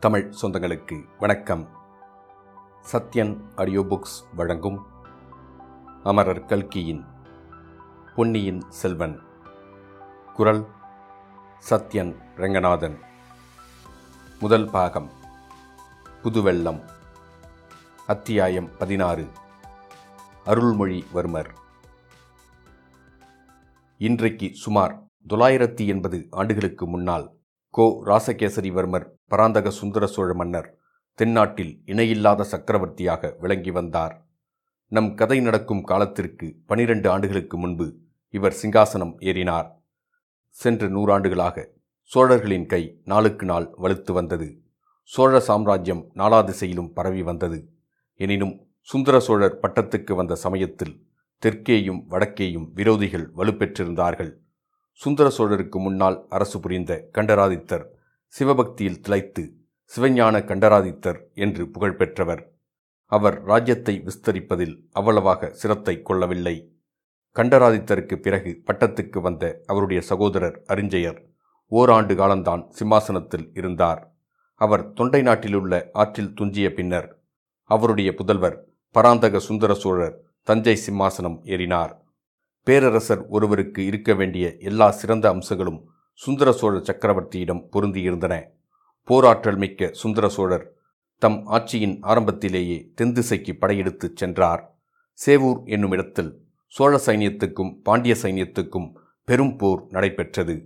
தமிழ் சொந்தங்களுக்கு வணக்கம். Sathyan audio books வழங்கும் அமரர் கல்கியின் பொன்னியின் செல்வன். குரல் சத்யன் ரங்கநாதன். முதல் பாகம் புதுவெள்ளம். அத்தியாயம் பதினாறு. அருள்மொழிவர்மர். இன்றைக்கு சுமார் தொள்ளாயிரத்தி எண்பது ஆண்டுகளுக்கு முன்னால் கோ ராசகேசரிவர்மர் பராந்தக சுந்தர சோழ மன்னர் தென்னாட்டில் இணையில்லாத சக்கரவர்த்தியாக விளங்கி வந்தார். நம் கதை நடக்கும் காலத்திற்கு பனிரெண்டு ஆண்டுகளுக்கு முன்பு இவர் சிங்காசனம் ஏறினார். சென்ற நூறாண்டுகளாக சோழர்களின் கை நாளுக்கு நாள் வலுத்து வந்தது. சோழ சாம்ராஜ்யம் நாலா திசையிலும் பரவி வந்தது. எனினும் சுந்தர சோழர் பட்டத்துக்கு வந்த சமயத்தில் தெற்கேயும் வடக்கேயும் விரோதிகள் வலுப்பெற்றிருந்தார்கள். சுந்தர சோழருக்கு முன்னால் அரசு புரிந்த கண்டராதித்தர் சிவபக்தியில் திளைத்து சிவஞான கண்டராதித்தர் என்று புகழ்பெற்றவர் அவர் ராஜ்யத்தை விஸ்தரிப்பதில் அவ்வளவாக சிரத்தை கொள்ளவில்லை. கண்டராதித்தருக்கு பிறகு பட்டத்துக்கு வந்த அவருடைய சகோதரர் அரிஞ்சயர் ஓராண்டு காலம்தான் சிம்மாசனத்தில் இருந்தார். அவர் தொண்டை நாட்டிலுள்ள ஆற்றில் துஞ்சிய பின்னர் அவருடைய புதல்வர் பராந்தக சுந்தர சோழர் தஞ்சை சிம்மாசனம் ஏறினார். பேரரசர் ஒருவருக்கு இருக்க வேண்டிய எல்லா சிறந்த அம்சங்களும் சுந்தர சோழ சக்கரவர்த்தியிடம் பொருந்தியிருந்தன. போராற்றல் மிக்க சுந்தர சோழர் தம் ஆட்சியின் ஆரம்பத்திலேயே தென்திசைக்கு படையெடுத்துச் சென்றார். சேவூர் என்னும் இடத்தில் சோழ சைனியத்துக்கும் பாண்டிய சைனியத்துக்கும் பெரும் போர் நடைபெற்றது.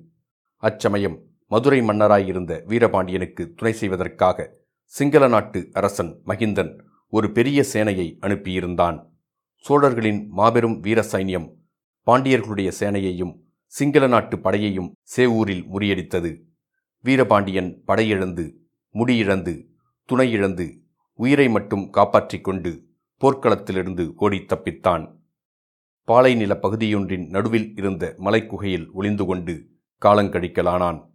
அச்சமயம் மதுரை மன்னராயிருந்த வீரபாண்டியனுக்கு துணை செய்வதற்காக சிங்கள நாட்டு அரசன் மகிந்தன் ஒரு பெரிய சேனையை அனுப்பியிருந்தான். சோழர்களின் மாபெரும் வீர சைன்யம் பாண்டியர்களுடைய சேனையையும் சிங்கள நாட்டு படையையும் சேவூரில் முறியடித்தது. வீரபாண்டியன் படையிழந்து முடியிழந்து துணையிழந்து உயிரை மட்டும் காப்பாற்றிக் கொண்டு போர்க்களத்திலிருந்து ஓடித் தப்பித்தான். பாலை நில பகுதியொன்றின் நடுவில் இருந்த மலைக்குகையில் ஒளிந்து கொண்டு காலங்கழிக்கலானான்.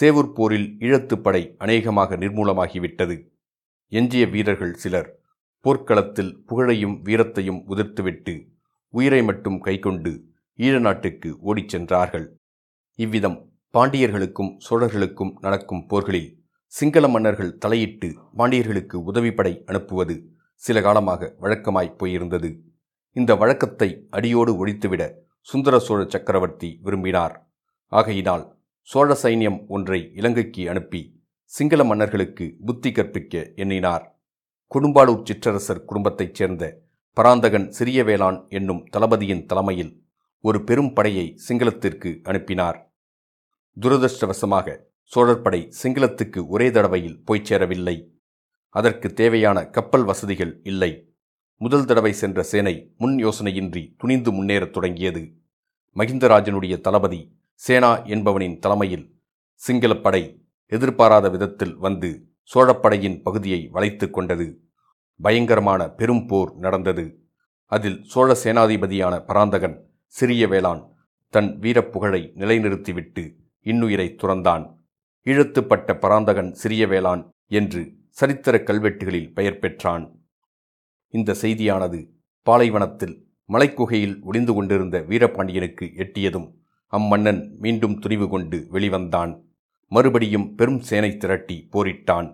சேவூர் போரில் ஈழத்துப் படை அநேகமாக நிர்மூலமாகிவிட்டது. எஞ்சிய வீரர்கள் சிலர் போர்க்களத்தில் புகழையும் வீரத்தையும் உதிர்த்துவிட்டு உயிரை மட்டும் கைக்கொண்டு ஈழ நாட்டுக்கு ஓடிச் சென்றார்கள். இவ்விதம் பாண்டியர்களுக்கும் சோழர்களுக்கும் நடக்கும் போர்களில் சிங்கள மன்னர்கள் தலையிட்டு பாண்டியர்களுக்கு உதவிப்படை அனுப்புவது சில காலமாக வழக்கமாய்ப் போயிருந்தது. இந்த வழக்கத்தை அடியோடு ஒழித்துவிட சுந்தர சோழ சக்கரவர்த்தி விரும்பினார். ஆகையினால் சோழ சைன்யம் ஒன்றை இலங்கைக்கு அனுப்பி சிங்கள மன்னர்களுக்கு புத்தி கற்பிக்க எண்ணினார். கொடும்பாளூர் சிற்றரசர் குடும்பத்தைச் சேர்ந்த பராந்தகன் சிறியவேளான் என்னும் தளபதியின் தலைமையில் ஒரு பெரும் படையை சிங்களத்திற்கு அனுப்பினார். துரதிருஷ்டவசமாக சோழற்படை சிங்களத்துக்கு ஒரே தடவையில் போய்ச் சேரவில்லை. அதற்கு தேவையான கப்பல் வசதிகள் இல்லை. முதல் தடவை சென்ற சேனை முன் யோசனையின்றி துணிந்து முன்னேறத் தொடங்கியது. மகிந்தராஜனுடைய தளபதி சேனா என்பவனின் தலைமையில் சிங்களப்படை எதிர்பாராத விதத்தில் வந்து சோழப்படையின் பகுதியை வளைத்து கொண்டது. பயங்கரமான பெரும் போர் நடந்தது. அதில் சோழ சேனாதிபதியான பராந்தகன் சிறிய வேளான் தன் வீரப்புகழை நிலைநிறுத்திவிட்டு இன்னுயிரை துறந்தான். இழுத்துப்பட்ட பராந்தகன் சிறிய வேளான் என்று சரித்திர கல்வெட்டுகளில் பெயர் பெற்றான். இந்த செய்தியானது பாலைவனத்தில் மலைக்குகையில் ஒளிந்து கொண்டிருந்த வீரபாண்டியனுக்கு எட்டியதும் அம்மன்னன் மீண்டும் துணிவு கொண்டு வெளிவந்தான். மறுபடியும் பெரும் சேனை திரட்டி போரிட்டான்.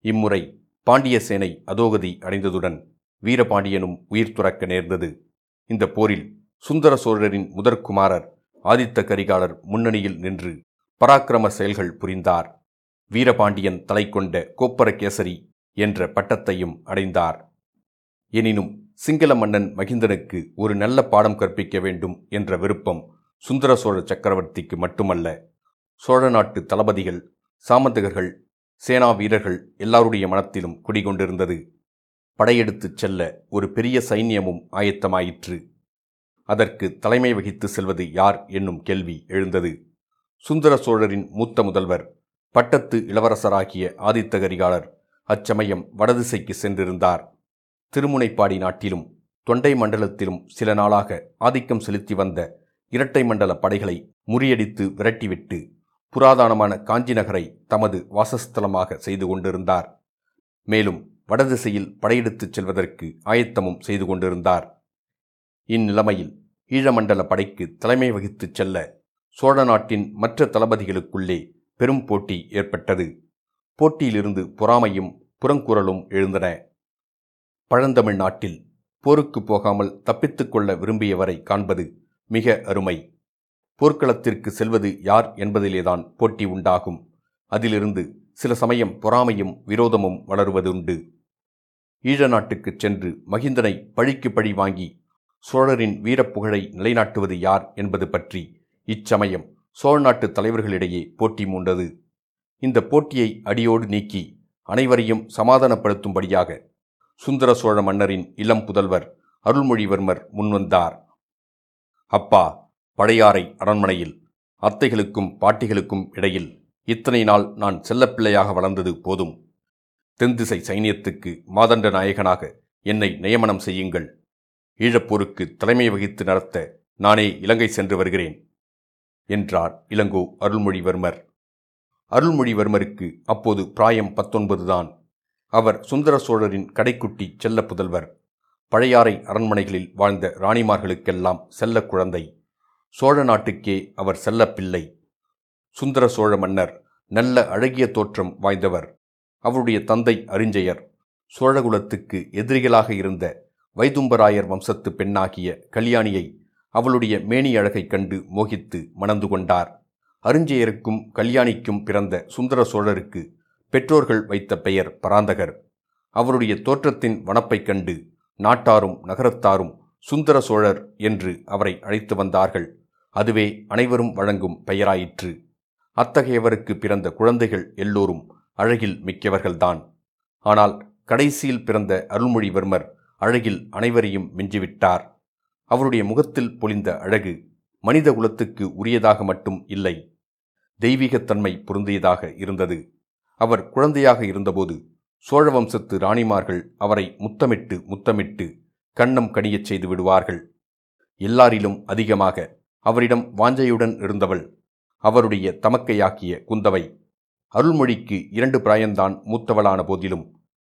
இம்முறை பாண்டிய சேனை அதோகதி அடைந்ததுடன் வீரபாண்டியனும் உயிர் துறக்க நேர்ந்தது. இந்த போரில் சுந்தர சோழரின் முதற்குமாரர் ஆதித்த கரிகாலர் முன்னணியில் நின்று பராக்கிரம செயல்கள் புரிந்தார். வீரபாண்டியன் தலை கொண்ட கோப்பரகேசரி என்ற பட்டத்தையும் அடைந்தார். எனினும் சிங்கள மன்னன் மகிந்தனுக்கு ஒரு நல்ல பாடம் கற்பிக்க வேண்டும் என்ற விருப்பம் சுந்தர சோழ சக்கரவர்த்திக்கு மட்டுமல்ல. சோழ நாட்டு தளபதிகள் சாமந்தகர்கள் சேனா வீரர்கள் எல்லாருடைய மனத்திலும் குடிகொண்டிருந்தது. படையெடுத்துச் செல்ல ஒரு பெரிய சைன்யமும் ஆயத்தமாயிற்று. அதற்கு தலைமை வகித்து செல்வது யார் என்னும் கேள்வி எழுந்தது. சுந்தர சோழரின் மூத்த முதல்வர் பட்டத்து இளவரசராகிய ஆதித்த கரிகாலர் அச்சமயம் வடதிசைக்கு சென்றிருந்தார். திருமுனைப்பாடி நாட்டிலும் தொண்டை மண்டலத்திலும் சில நாளாக ஆதிக்கம் செலுத்தி வந்த இரட்டை மண்டல படைகளை முறியடித்து விரட்டிவிட்டு புராதனமான காஞ்சி நகரை தமது வாசஸ்தலமாக செய்து கொண்டிருந்தார். மேலும் வடதிசையில் படையெடுத்துச் செல்வதற்கு ஆயத்தமும் செய்து கொண்டிருந்தார். இந்நிலைமையில் ஈழமண்டல படைக்கு தலைமை வகித்துச் செல்ல சோழ நாட்டின் மற்ற தளபதிகளுக்குள்ளே பெரும் போட்டி ஏற்பட்டது. போட்டியிலிருந்து பொறாமையும் புறங்குரலும் எழுந்தன. பழந்தமிழ் நாட்டில் போருக்கு போகாமல் தப்பித்துக்கொள்ள விரும்பியவரை காண்பது மிக அருமை. போர்க்களத்திற்கு செல்வது யார் என்பதிலேதான் போட்டி உண்டாகும். அதிலிருந்து சில சமயம் பொறாமையும் விரோதமும் வளருவதுண்டு. ஈழ நாட்டுக்குச் சென்று மகிந்தனை பழிக்கு பழி வாங்கி சோழரின் வீரப்புகழை நிலைநாட்டுவது யார் என்பது பற்றி இச்சமயம் சோழ நாட்டு தலைவர்களிடையே போட்டி மூண்டது. இந்த போட்டியை அடியோடு நீக்கி அனைவரையும் சமாதானப்படுத்தும்படியாக சுந்தர சோழ மன்னரின் இளம் புதல்வர் அருள்மொழிவர்மர் முன்வந்தார். அப்பா பழையாறை அரண்மனையில் அத்தைகளுக்கும் பாட்டிகளுக்கும் இடையில் இத்தனை நாள் நான் செல்லப்பிள்ளையாக வளர்ந்தது போதும். தென்திசை சைனியத்துக்கு மாதண்ட நாயகனாக என்னை நியமனம் செய்யுங்கள். ஈழப்போருக்கு தலைமை வகித்து நடத்த நானே இலங்கை சென்று வருகிறேன் என்றார் இளங்கோ அருள்மொழிவர்மர். அருள்மொழிவர்மருக்கு அப்போது பிராயம் பத்தொன்பதுதான் அவர் சுந்தர சோழரின் கடைக்குட்டி செல்ல புதல்வர். பழையாறை அரண்மனைகளில் வாழ்ந்த ராணிமார்களுக்கெல்லாம் செல்ல குழந்தை. சோழ நாட்டுக்கே அவர் செல்லப்பிள்ளை. சுந்தர சோழ மன்னர் நல்ல அழகிய தோற்றம் வாய்ந்தவர். அவருடைய தந்தை அரிஞ்சயர் சோழகுலத்துக்கு எதிரிகளாக இருந்த வைதும்பராயர் வம்சத்து பெண்ணாகிய கல்யாணியை அவளுடைய மேனி அழகைக் கண்டு மோகித்து மணந்து கொண்டார். அருஞ்செயருக்கும் கல்யாணிக்கும் பிறந்த சுந்தர சோழருக்கு பெற்றோர்கள் வைத்த பெயர் பராந்தகர். அவருடைய தோற்றத்தின் வனப்பைக் கண்டு நாட்டாரும் நகரத்தாரும் சுந்தர சோழர் என்று அவரை அழைத்து வந்தார்கள். அதுவே அனைவரும் வழங்கும் பெயராயிற்று. அத்தகையவருக்கு பிறந்த குழந்தைகள் எல்லோரும் அழகில் மிக்கவர்கள்தான். ஆனால் கடைசியில் பிறந்த அருள்மொழிவர்மர் அழகில் அனைவரையும் மிஞ்சிவிட்டார். அவருடைய முகத்தில் பொழிந்த அழகு மனித குலத்துக்கு உரியதாக மட்டும் இல்லை. தெய்வீகத்தன்மை பொருந்தியதாக இருந்தது. அவர் குழந்தையாக இருந்தபோது சோழ வம்சத்து ராணிமார்கள் அவரை முத்தமிட்டு முத்தமிட்டு கண்ணம் கனியச் செய்து விடுவார்கள். எல்லாரிலும் அதிகமாக அவரிடம் வாஞ்சையுடன் இருந்தவள். அவருடைய தமக்கையாக்கிய குந்தவை. அருள்மொழிக்கு இரண்டு பிராயந்தான் மூத்தவளான போதிலும்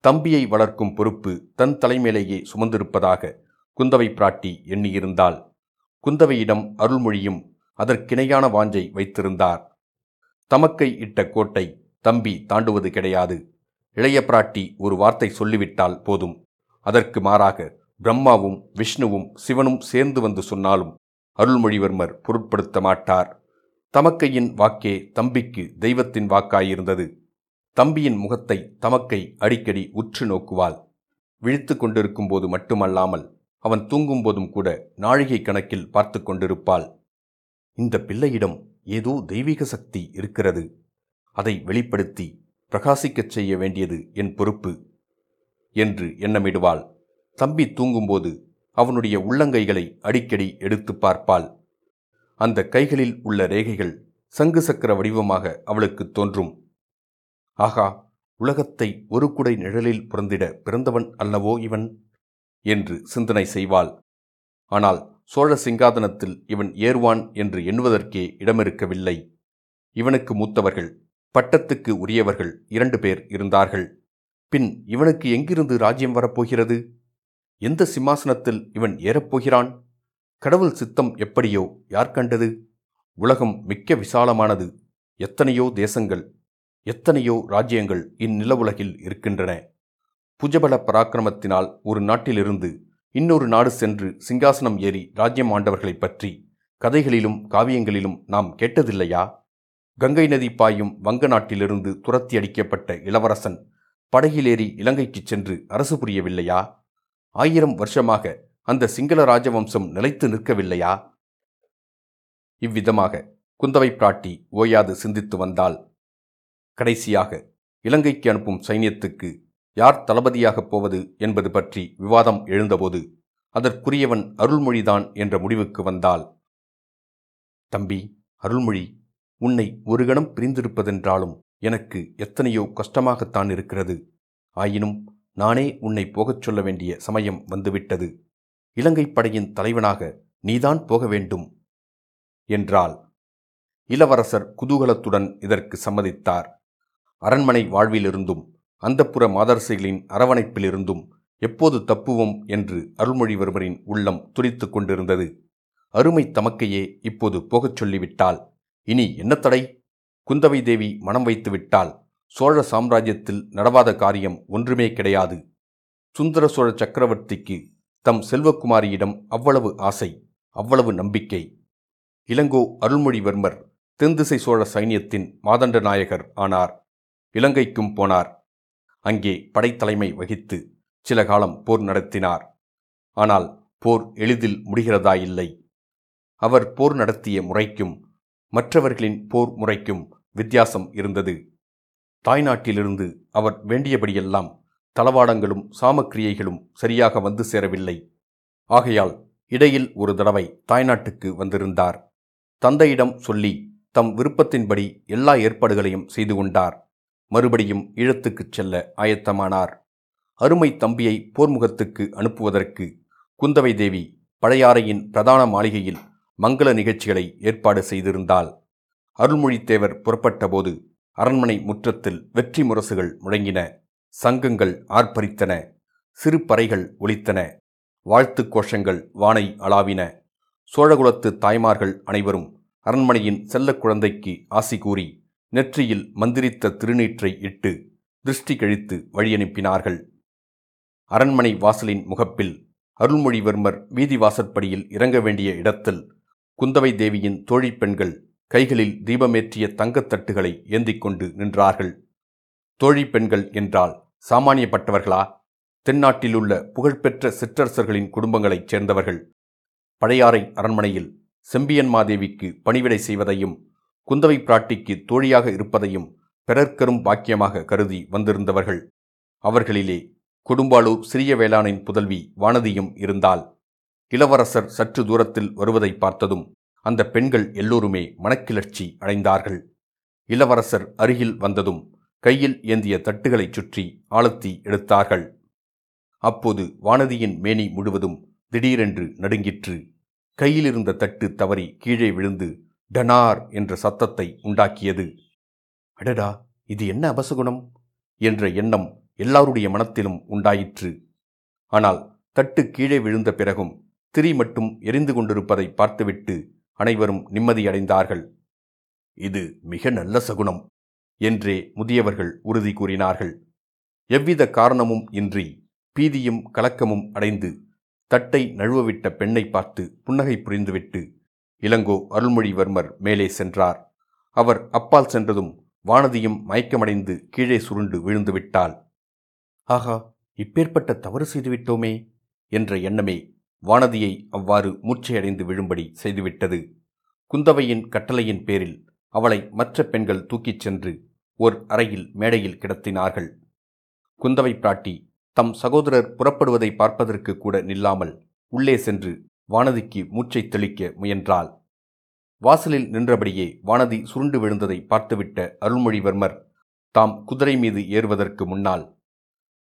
தம்பியை வளர்க்கும் பொறுப்பு தன் தலைமையிலேயே சுமந்திருப்பதாக குந்தவை பிராட்டி எண்ணியிருந்தாள். குந்தவையிடம் அருள்மொழியும் அதற்கிணையான வாஞ்சை வைத்திருந்தார். தமக்கை இட்ட கோட்டை தம்பி தாண்டுவது கிடையாது. இளைய பிராட்டி ஒரு வார்த்தை சொல்லிவிட்டால் போதும். அதற்கு மாறாக பிரம்மாவும் விஷ்ணுவும் சிவனும் சேர்ந்து வந்து சொன்னாலும் அருள்மொழிவர்மர் பொருட்படுத்த மாட்டார் தமக்கையின் வாக்கே தம்பிக்கு தெய்வத்தின் வாக்காயிருந்தது. தம்பியின் முகத்தை தமக்கை அடிக்கடி உற்று நோக்குவாள். விழித்து கொண்டிருக்கும் போது மட்டுமல்லாமல் அவன் தூங்கும் போதும் கூட நாழிகை கணக்கில் பார்த்து கொண்டிருப்பாள். இந்த பிள்ளையிடம் ஏதோ தெய்வீக சக்தி இருக்கிறது. அதை வெளிப்படுத்தி பிரகாசிக்கச் செய்ய வேண்டியது என் பொறுப்பு என்று எண்ணமிடுவாள். தம்பி தூங்கும்போது அவனுடைய உள்ளங்கைகளை அடிக்கடி எடுத்து பார்ப்பாள். அந்த கைகளில் உள்ள ரேகைகள் சங்கு சக்கர வடிவமாக அவளுக்கு தோன்றும். ஆகா உலகத்தை ஒரு குடை நிழலில் புறந்திட பிறந்தவன் அல்லவோ இவன்? என்று சிந்தனை செய்வாள். ஆனால் சோழ சிங்காதனத்தில் இவன் ஏறுவான் என்று எண்ணுவதற்கே இடமிருக்கவில்லை. இவனுக்கு மூத்தவர்கள் பட்டத்துக்கு உரியவர்கள் இரண்டு பேர் இருந்தார்கள். பின் இவனுக்கு எங்கிருந்து ராஜ்யம் வரப்போகிறது? எந்த சிம்மாசனத்தில் இவன் ஏறப்போகிறான்? கடவுள் சித்தம் எப்படியோ யார் கண்டது? உலகம் மிக்க விசாலமானது. எத்தனையோ தேசங்கள் எத்தனையோ ராஜ்யங்கள் இந்நிலவுலகில் இருக்கின்றன. புஜபல பராக்கிரமத்தினால் ஒரு நாட்டிலிருந்து இன்னொரு நாடு சென்று சிங்காசனம் ஏறி ராஜ்யம் ஆண்டவர்களைப் பற்றி கதைகளிலும் காவியங்களிலும் நாம் கேட்டதில்லையா? கங்கை நதி பாயும் வங்க நாட்டிலிருந்து துரத்தி அடிக்கப்பட்ட இளவரசன் படகிலேறி இலங்கைக்குச் சென்று அரசு புரியவில்லையா? ஆயிரம் வருஷமாக அந்த சிங்கள ராஜவம்சம் நிலைத்து நிற்கவில்லையா? இவ்விதமாக குந்தவை பிராட்டி ஓயாது சிந்தித்து வந்தால் கடைசியாக இலங்கைக்கு அனுப்பும் சைன்யத்துக்கு யார் தளபதியாகப் போவது என்பது பற்றி விவாதம் எழுந்தபோது அதற்குரியவன் அருள்மொழிதான் என்ற முடிவுக்கு வந்தால் தம்பி அருள்மொழி உன்னை ஒரு கணம் பிரிந்திருப்பதென்றாலும் எனக்கு எத்தனையோ கஷ்டமாகத்தான் இருக்கிறது. ஆயினும் நானே உன்னை போகச் சொல்ல வேண்டிய சமயம் வந்துவிட்டது. இலங்கைப் படையின் தலைவனாக நீதான் போக வேண்டும் என்றாள். இளவரசர் குதூகலத்துடன் இதற்கு சம்மதித்தார். அரண்மனை வாழ்விலிருந்தும் அந்தப்புற மாதரசைகளின் அரவணைப்பிலிருந்தும் எப்போது தப்புவோம் என்று அருள்மொழிவர்மரின் உள்ளம் துரித்து கொண்டிருந்தது. அருமை தமக்கையே இப்போது போகச் சொல்லிவிட்டாள். இனி என்ன தடை? குந்தவை தேவி மனம் வைத்து விட்டால் சோழ சாம்ராஜ்யத்தில் நடவாத காரியம் ஒன்றுமே கிடையாது. சுந்தர சோழ சக்கரவர்த்திக்கு தம் செல்வக்குமாரியிடம் அவ்வளவு ஆசை அவ்வளவு நம்பிக்கை. இளங்கோ அருள்மொழிவர்மர் தென்திசை சோழ சைன்யத்தின் மாதண்ட நாயகர் ஆனார். இலங்கைக்கும் போனார். அங்கே படைத்தலைமை வகித்து சில காலம் போர் நடத்தினார். ஆனால் போர் எளிதில் முடிகிறதா இல்லை அவர் போர் நடத்திய முறைக்கும் மற்றவர்களின் போர் முறைக்கும் வித்தியாசம் இருந்தது. தாய்நாட்டிலிருந்து அவர் வேண்டியபடியெல்லாம் தளவாடங்களும் சாமக்கிரியைகளும் சரியாக வந்து சேரவில்லை. ஆகையால் இடையில் ஒரு தடவை தாய்நாட்டுக்கு வந்திருந்தார். தந்தையிடம் சொல்லி தம் விருப்பத்தின்படி எல்லா ஏற்பாடுகளையும் செய்து கொண்டார். மறுபடியும் ஈழத்துக்குச் செல்ல ஆயத்தமானார். அருமை தம்பியை போர்முகத்துக்கு அனுப்புவதற்கு குந்தவை தேவி பழையாறையின் பிரதான மாளிகையில் மங்கள நிகழ்ச்சிகளை ஏற்பாடு செய்திருந்தாள். அருள்மொழித்தேவர் புறப்பட்டபோது அரண்மனை முற்றத்தில் வெற்றி முரசுகள் முழங்கின சங்கங்கள் ஆர்ப்பரித்தன சிறு பறைகள் ஒலித்தன வாழ்த்து கோஷங்கள் வானை அளாவின. சோழகுலத்து தாய்மார்கள் அனைவரும் அரண்மனையின் செல்லக் குழந்தைக்கு ஆசி கூறி நெற்றியில் மந்திரித்த திருநீற்றை இட்டு திருஷ்டி கழித்து வழியனுப்பினார்கள் அரண்மனை வாசலின் முகப்பில் அருள்மொழிவர்மர் வீதி வாசற்படியில் இறங்க வேண்டிய இடத்தில் குந்தவை தேவியின் தோழிப் பெண்கள் கைகளில் தீபமேற்றிய தங்கத் தட்டுகளை ஏந்திக் கொண்டு நின்றார்கள். தோழி பெண்கள் என்றால் சாமானியப்பட்டவர்களா? தென்னாட்டிலுள்ள புகழ்பெற்ற சிற்றரசர்களின் குடும்பங்களைச் சேர்ந்தவர்கள். பழையாறை அரண்மனையில் செம்பியன்மாதேவிக்கு பணிவிடை செய்வதையும் குந்தவை பிராட்டிக்கு தோழியாக இருப்பதையும் பிறர்க்கரும் பாக்கியமாக கருதி வந்திருந்தவர்கள். அவர்களிலே கொடும்பாளூர் சிறிய வேளாணின் புதல்வி வானதியும் இருந்தால் இளவரசர் சற்று தூரத்தில் வருவதை பார்த்ததும் அந்த பெண்கள் எல்லோருமே மனக்கிளர்ச்சி அடைந்தார்கள். இளவரசர் அருகில் வந்ததும் கையில் ஏந்திய தட்டுகளைச் சுற்றி ஆழத்தி எடுத்தார்கள். அப்போது வானதியின் மேனி முழுவதும் திடீரென்று நடுங்கிற்று. கையிலிருந்த தட்டு தவறி கீழே விழுந்து டனார் என்ற சத்தத்தை உண்டாக்கியது. அடடா இது என்ன அபசகுணம்? என்ற எண்ணம் எல்லாருடைய மனத்திலும் உண்டாயிற்று. ஆனால் தட்டு கீழே விழுந்த பிறகும் திரி மட்டும் எரிந்து கொண்டிருப்பதை பார்த்துவிட்டு அனைவரும் நிம்மதியடைந்தார்கள். இது மிக நல்ல சகுனம் என்றே முதியவர்கள் உறுதி கூறினார்கள். எவ்வித காரணமும் இன்றி பீதியும் கலக்கமும் அடைந்து தட்டை நழுவவிட்ட பெண்ணை பார்த்து புன்னகை புரிந்துவிட்டு இளங்கோ அருள்மொழிவர்மர் மேலே சென்றார். அவர் அப்பால் சென்றதும் வானதியும் மயக்கமடைந்து கீழே சுருண்டு விழுந்துவிட்டாள். ஆகா இப்பேற்பட்ட தவறு செய்துவிட்டோமே! என்ற எண்ணமே வானதியை அவ்வாறு மூச்சையடைந்து விழும்படி செய்துவிட்டது. குந்தவையின் கட்டளையின் பேரில் அவளை மற்ற பெண்கள் தூக்கிச் சென்று ஓர் அறையில் மேடையில் கிடத்தினார்கள். குந்தவை பிராட்டி தம் சகோதரர் புறப்படுவதை பார்ப்பதற்கு கூட நில்லாமல் உள்ளே சென்று வானதிக்கு மூச்சை தெளிக்க முயன்றாள். வாசலில் நின்றபடியே வானதி சுருண்டு விழுந்ததை பார்த்துவிட்ட அருள்மொழிவர்மர் தாம் குதிரை மீது ஏறுவதற்கு முன்னால்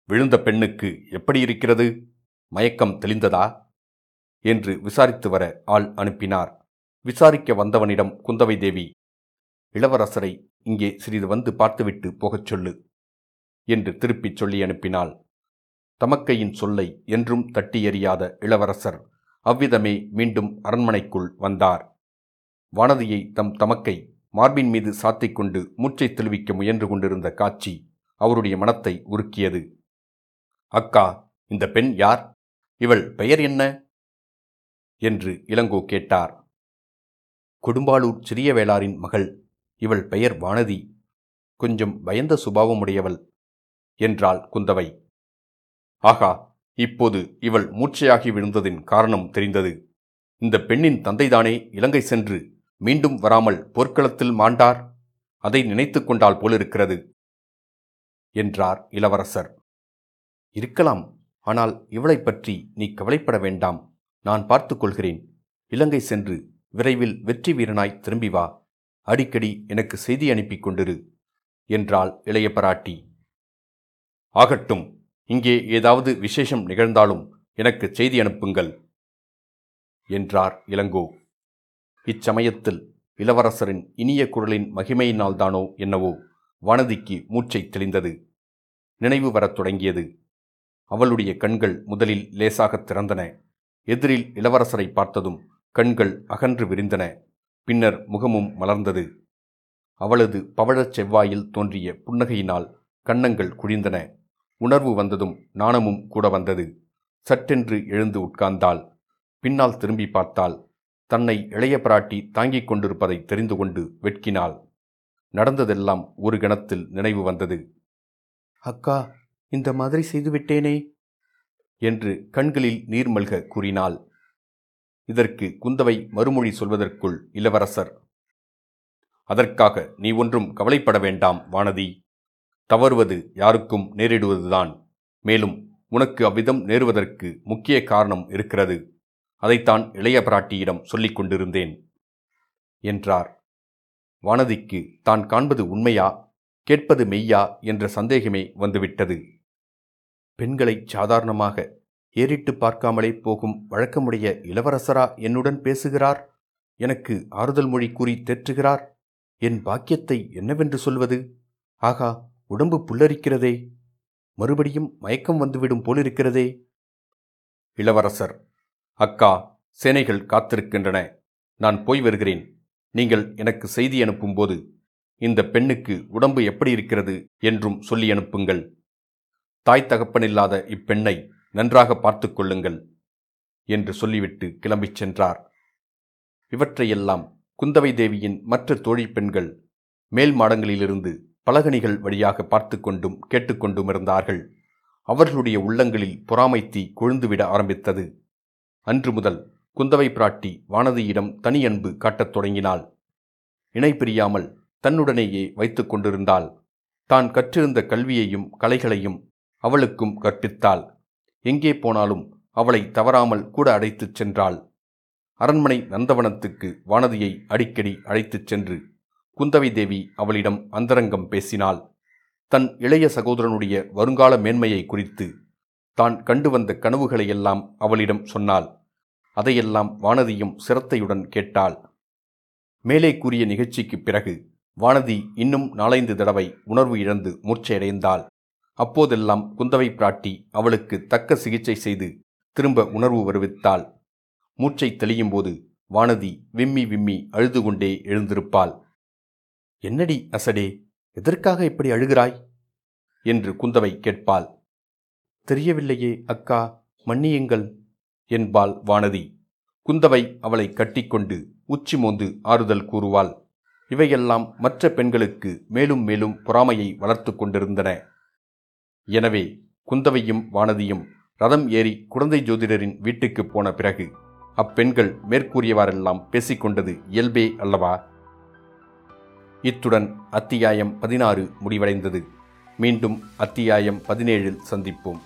விழுந்த பெண்ணுக்கு எப்படி இருக்கிறது? மயக்கம் தெளிந்ததா? என்று விசாரித்து வர ஆள் அனுப்பினார். விசாரிக்க வந்தவனிடம் குந்தவை தேவி இளவரசரை இங்கே சிறிது வந்து பார்த்துவிட்டு போகச் சொல்லு என்று திருப்பிச் சொல்லி அனுப்பினாள். தமக்கையின் சொல்லை என்றும் தட்டி எறியாத இளவரசர் அவ்விதமே மீண்டும் அரண்மனைக்குள் வந்தார். வானதியை தம் தமக்கை மார்பின் மீது சாத்திக் கொண்டு மூச்சை தெளிவிக்க முயன்று கொண்டிருந்த காட்சி அவருடைய மனத்தை உருக்கியது. அக்கா இந்த பெண் யார்? இவள் பெயர் என்ன? என்று இளங்கோ கேட்டார். கொடும்பாளூர் சிறிய வேளாரின் மகள் இவள் பெயர் வானதி. கொஞ்சம் பயந்த சுபாவமுடையவள் என்றாள் குந்தவை. ஆகா இப்போது இவள் மூச்சையாகி விழுந்ததின் காரணம் தெரிந்தது. இந்த பெண்ணின் தந்தைதானே இலங்கை சென்று மீண்டும் வராமல் போர்க்களத்தில் மாண்டார்? அதை நினைத்து கொண்டால் போலிருக்கிறது என்றார் இளவரசர். இருக்கலாம் ஆனால் இவளைப் பற்றி நீ கவலைப்பட வேண்டாம். நான் பார்த்து கொள்கிறேன் இலங்கை சென்று விரைவில் வெற்றி வீரனாய் திரும்பி வா. அடிக்கடி எனக்கு செய்தி அனுப்பி கொண்டிரு என்றாள் இளைய பராட்டி. ஆகட்டும் இங்கே ஏதாவது விசேஷம் நிகழ்ந்தாலும் எனக்கு செய்தி அனுப்புங்கள் என்றார் இளங்கோ. இச்சமயத்தில் இளவரசரின் இனிய குரலின் மகிமையினால்தானோ என்னவோ வானதிக்கு மூச்சை தெளிந்தது. நினைவு வரத் தொடங்கியது. அவளுடைய கண்கள் முதலில் லேசாகத் திறந்தன. எதிரில் இளவரசரை பார்த்ததும் கண்கள் அகன்று விரிந்தன. பின்னர் முகமும் மலர்ந்தது. அவளது பவழச் செவ்வாயில் தோன்றிய புன்னகையினால் கன்னங்கள் குழிந்தன. உணர்வு வந்ததும் நாணமும் கூட வந்தது. சட்டென்று எழுந்து உட்கார்ந்தாள். பின்னால் திரும்பி பார்த்தாள். தன்னை இளைய பிராட்டி தாங்கிக் கொண்டிருப்பதை தெரிந்து கொண்டு வெட்கினாள். நடந்ததெல்லாம் ஒரு கணத்தில் நினைவு வந்தது. அக்கா இந்த மாதிரி செய்துவிட்டேனே. என்று கண்களில் நீர்மல்க கூறினாள். இதற்கு குந்தவை மறுமொழி சொல்வதற்குள் இளவரசர் அதற்காக நீ ஒன்றும் கவலைப்பட வேண்டாம் வானதி. தவறுவது யாருக்கும் நேரிடுவதுதான். மேலும் உனக்கு அவ்விதம் நேருவதற்கு முக்கிய காரணம் இருக்கிறது. அதைத்தான் இளைய பிராட்டியிடம் சொல்லிக் கொண்டிருந்தேன் என்றார். வானதிக்கு தான் காண்பது உண்மையா? கேட்பது மெய்யா? என்ற சந்தேகமே வந்துவிட்டது. பெண்களை சாதாரணமாக ஏறிட்டு பார்க்காமலே போகும் வழக்கமுடைய இளவரசரா என்னுடன் பேசுகிறார்? எனக்கு ஆறுதல் மொழி கூறி தேற்றுகிறார்? என் பாக்கியத்தை என்னவென்று சொல்வது? ஆகா உடம்பு புல்லரிக்கிறதே. மறுபடியும் மயக்கம் வந்துவிடும் போலிருக்கிறதே. இளவரசர் அக்கா சேனைகள் காத்திருக்கின்றன. நான் போய் வருகிறேன். நீங்கள் எனக்கு செய்தி அனுப்பும்போது இந்த பெண்ணுக்கு உடம்பு எப்படி இருக்கிறது என்றும் சொல்லி அனுப்புங்கள். தாய் தகப்பனில்லாத இப்பெண்ணை நன்றாக பார்த்து கொள்ளுங்கள் என்று சொல்லிவிட்டு கிளம்பிச் சென்றார். இவற்றையெல்லாம் குந்தவை தேவியின் மற்ற தோழி பெண்கள் மேல் மாடங்களிலிருந்து பலகணிகள் வழியாக பார்த்து கொண்டும் கேட்டுக்கொண்டும் இருந்தார்கள். அவர்களுடைய உள்ளங்களில் பொறாமை தீ கொழுந்துவிட ஆரம்பித்தது. அன்று முதல் குந்தவை பிராட்டி வானதியிடம் தனி அன்பு காட்டத் தொடங்கினாள். இணை பிரியாமல் தன்னுடனேயே வைத்துக் கொண்டிருந்தாள். தான் கற்றிருந்த கல்வியையும் கலைகளையும் அவளுக்கும் கற்பித்தாள். எங்கே போனாலும் அவளை தவறாமல் கூட அழைத்துச் சென்றாள். அரண்மனை நந்தவனத்துக்கு வானதியை அடிக்கடி அழைத்துச் சென்று குந்தவை தேவி அவளிடம் அந்தரங்கம் பேசினாள். தன் இளைய சகோதரனுடைய வருங்கால மேன்மையை குறித்து தான் கண்டு வந்த கனவுகளையெல்லாம் அவளிடம் சொன்னாள். அதையெல்லாம் வானதியும் சிரத்தையுடன் கேட்டாள். மேலே கூறிய நிகழ்ச்சிக்குப் பிறகு வானதி இன்னும் நாலைந்து தடவை உணர்வு இழந்து மூர்ச்சையடைந்தாள். அப்போதெல்லாம் குந்தவை பிராட்டி அவளுக்கு தக்க சிகிச்சை செய்து திரும்ப உணர்வு வருவித்தாள். மூச்சை தெளியும்போது வானதி விம்மி விம்மி அழுது கொண்டே எழுந்திருப்பாள். என்னடி அசடே எதற்காக இப்படி அழுகிறாய்? என்று குந்தவை கேட்பாள். தெரியவில்லையே அக்கா மன்னியுங்கள் என்பாள் வானதி. குந்தவை அவளை கட்டிக்கொண்டு உச்சி மோந்து ஆறுதல் கூறுவாள். இவையெல்லாம் மற்ற பெண்களுக்கு மேலும் மேலும் பொறாமையை வளர்த்து கொண்டிருந்தன. எனவே குந்தவையும் வானதியும் ரதம் ஏறி குழந்தை ஜோதிடரின் வீட்டுக்குப் போன பிறகு அப்பெண்கள் மேற்கூறியவாறெல்லாம் பேசிக்கொண்டது இயல்பே அல்லவா? இத்துடன் அத்தியாயம் பதினாறு முடிவடைந்தது. மீண்டும் அத்தியாயம் பதினேழில் சந்திப்போம்.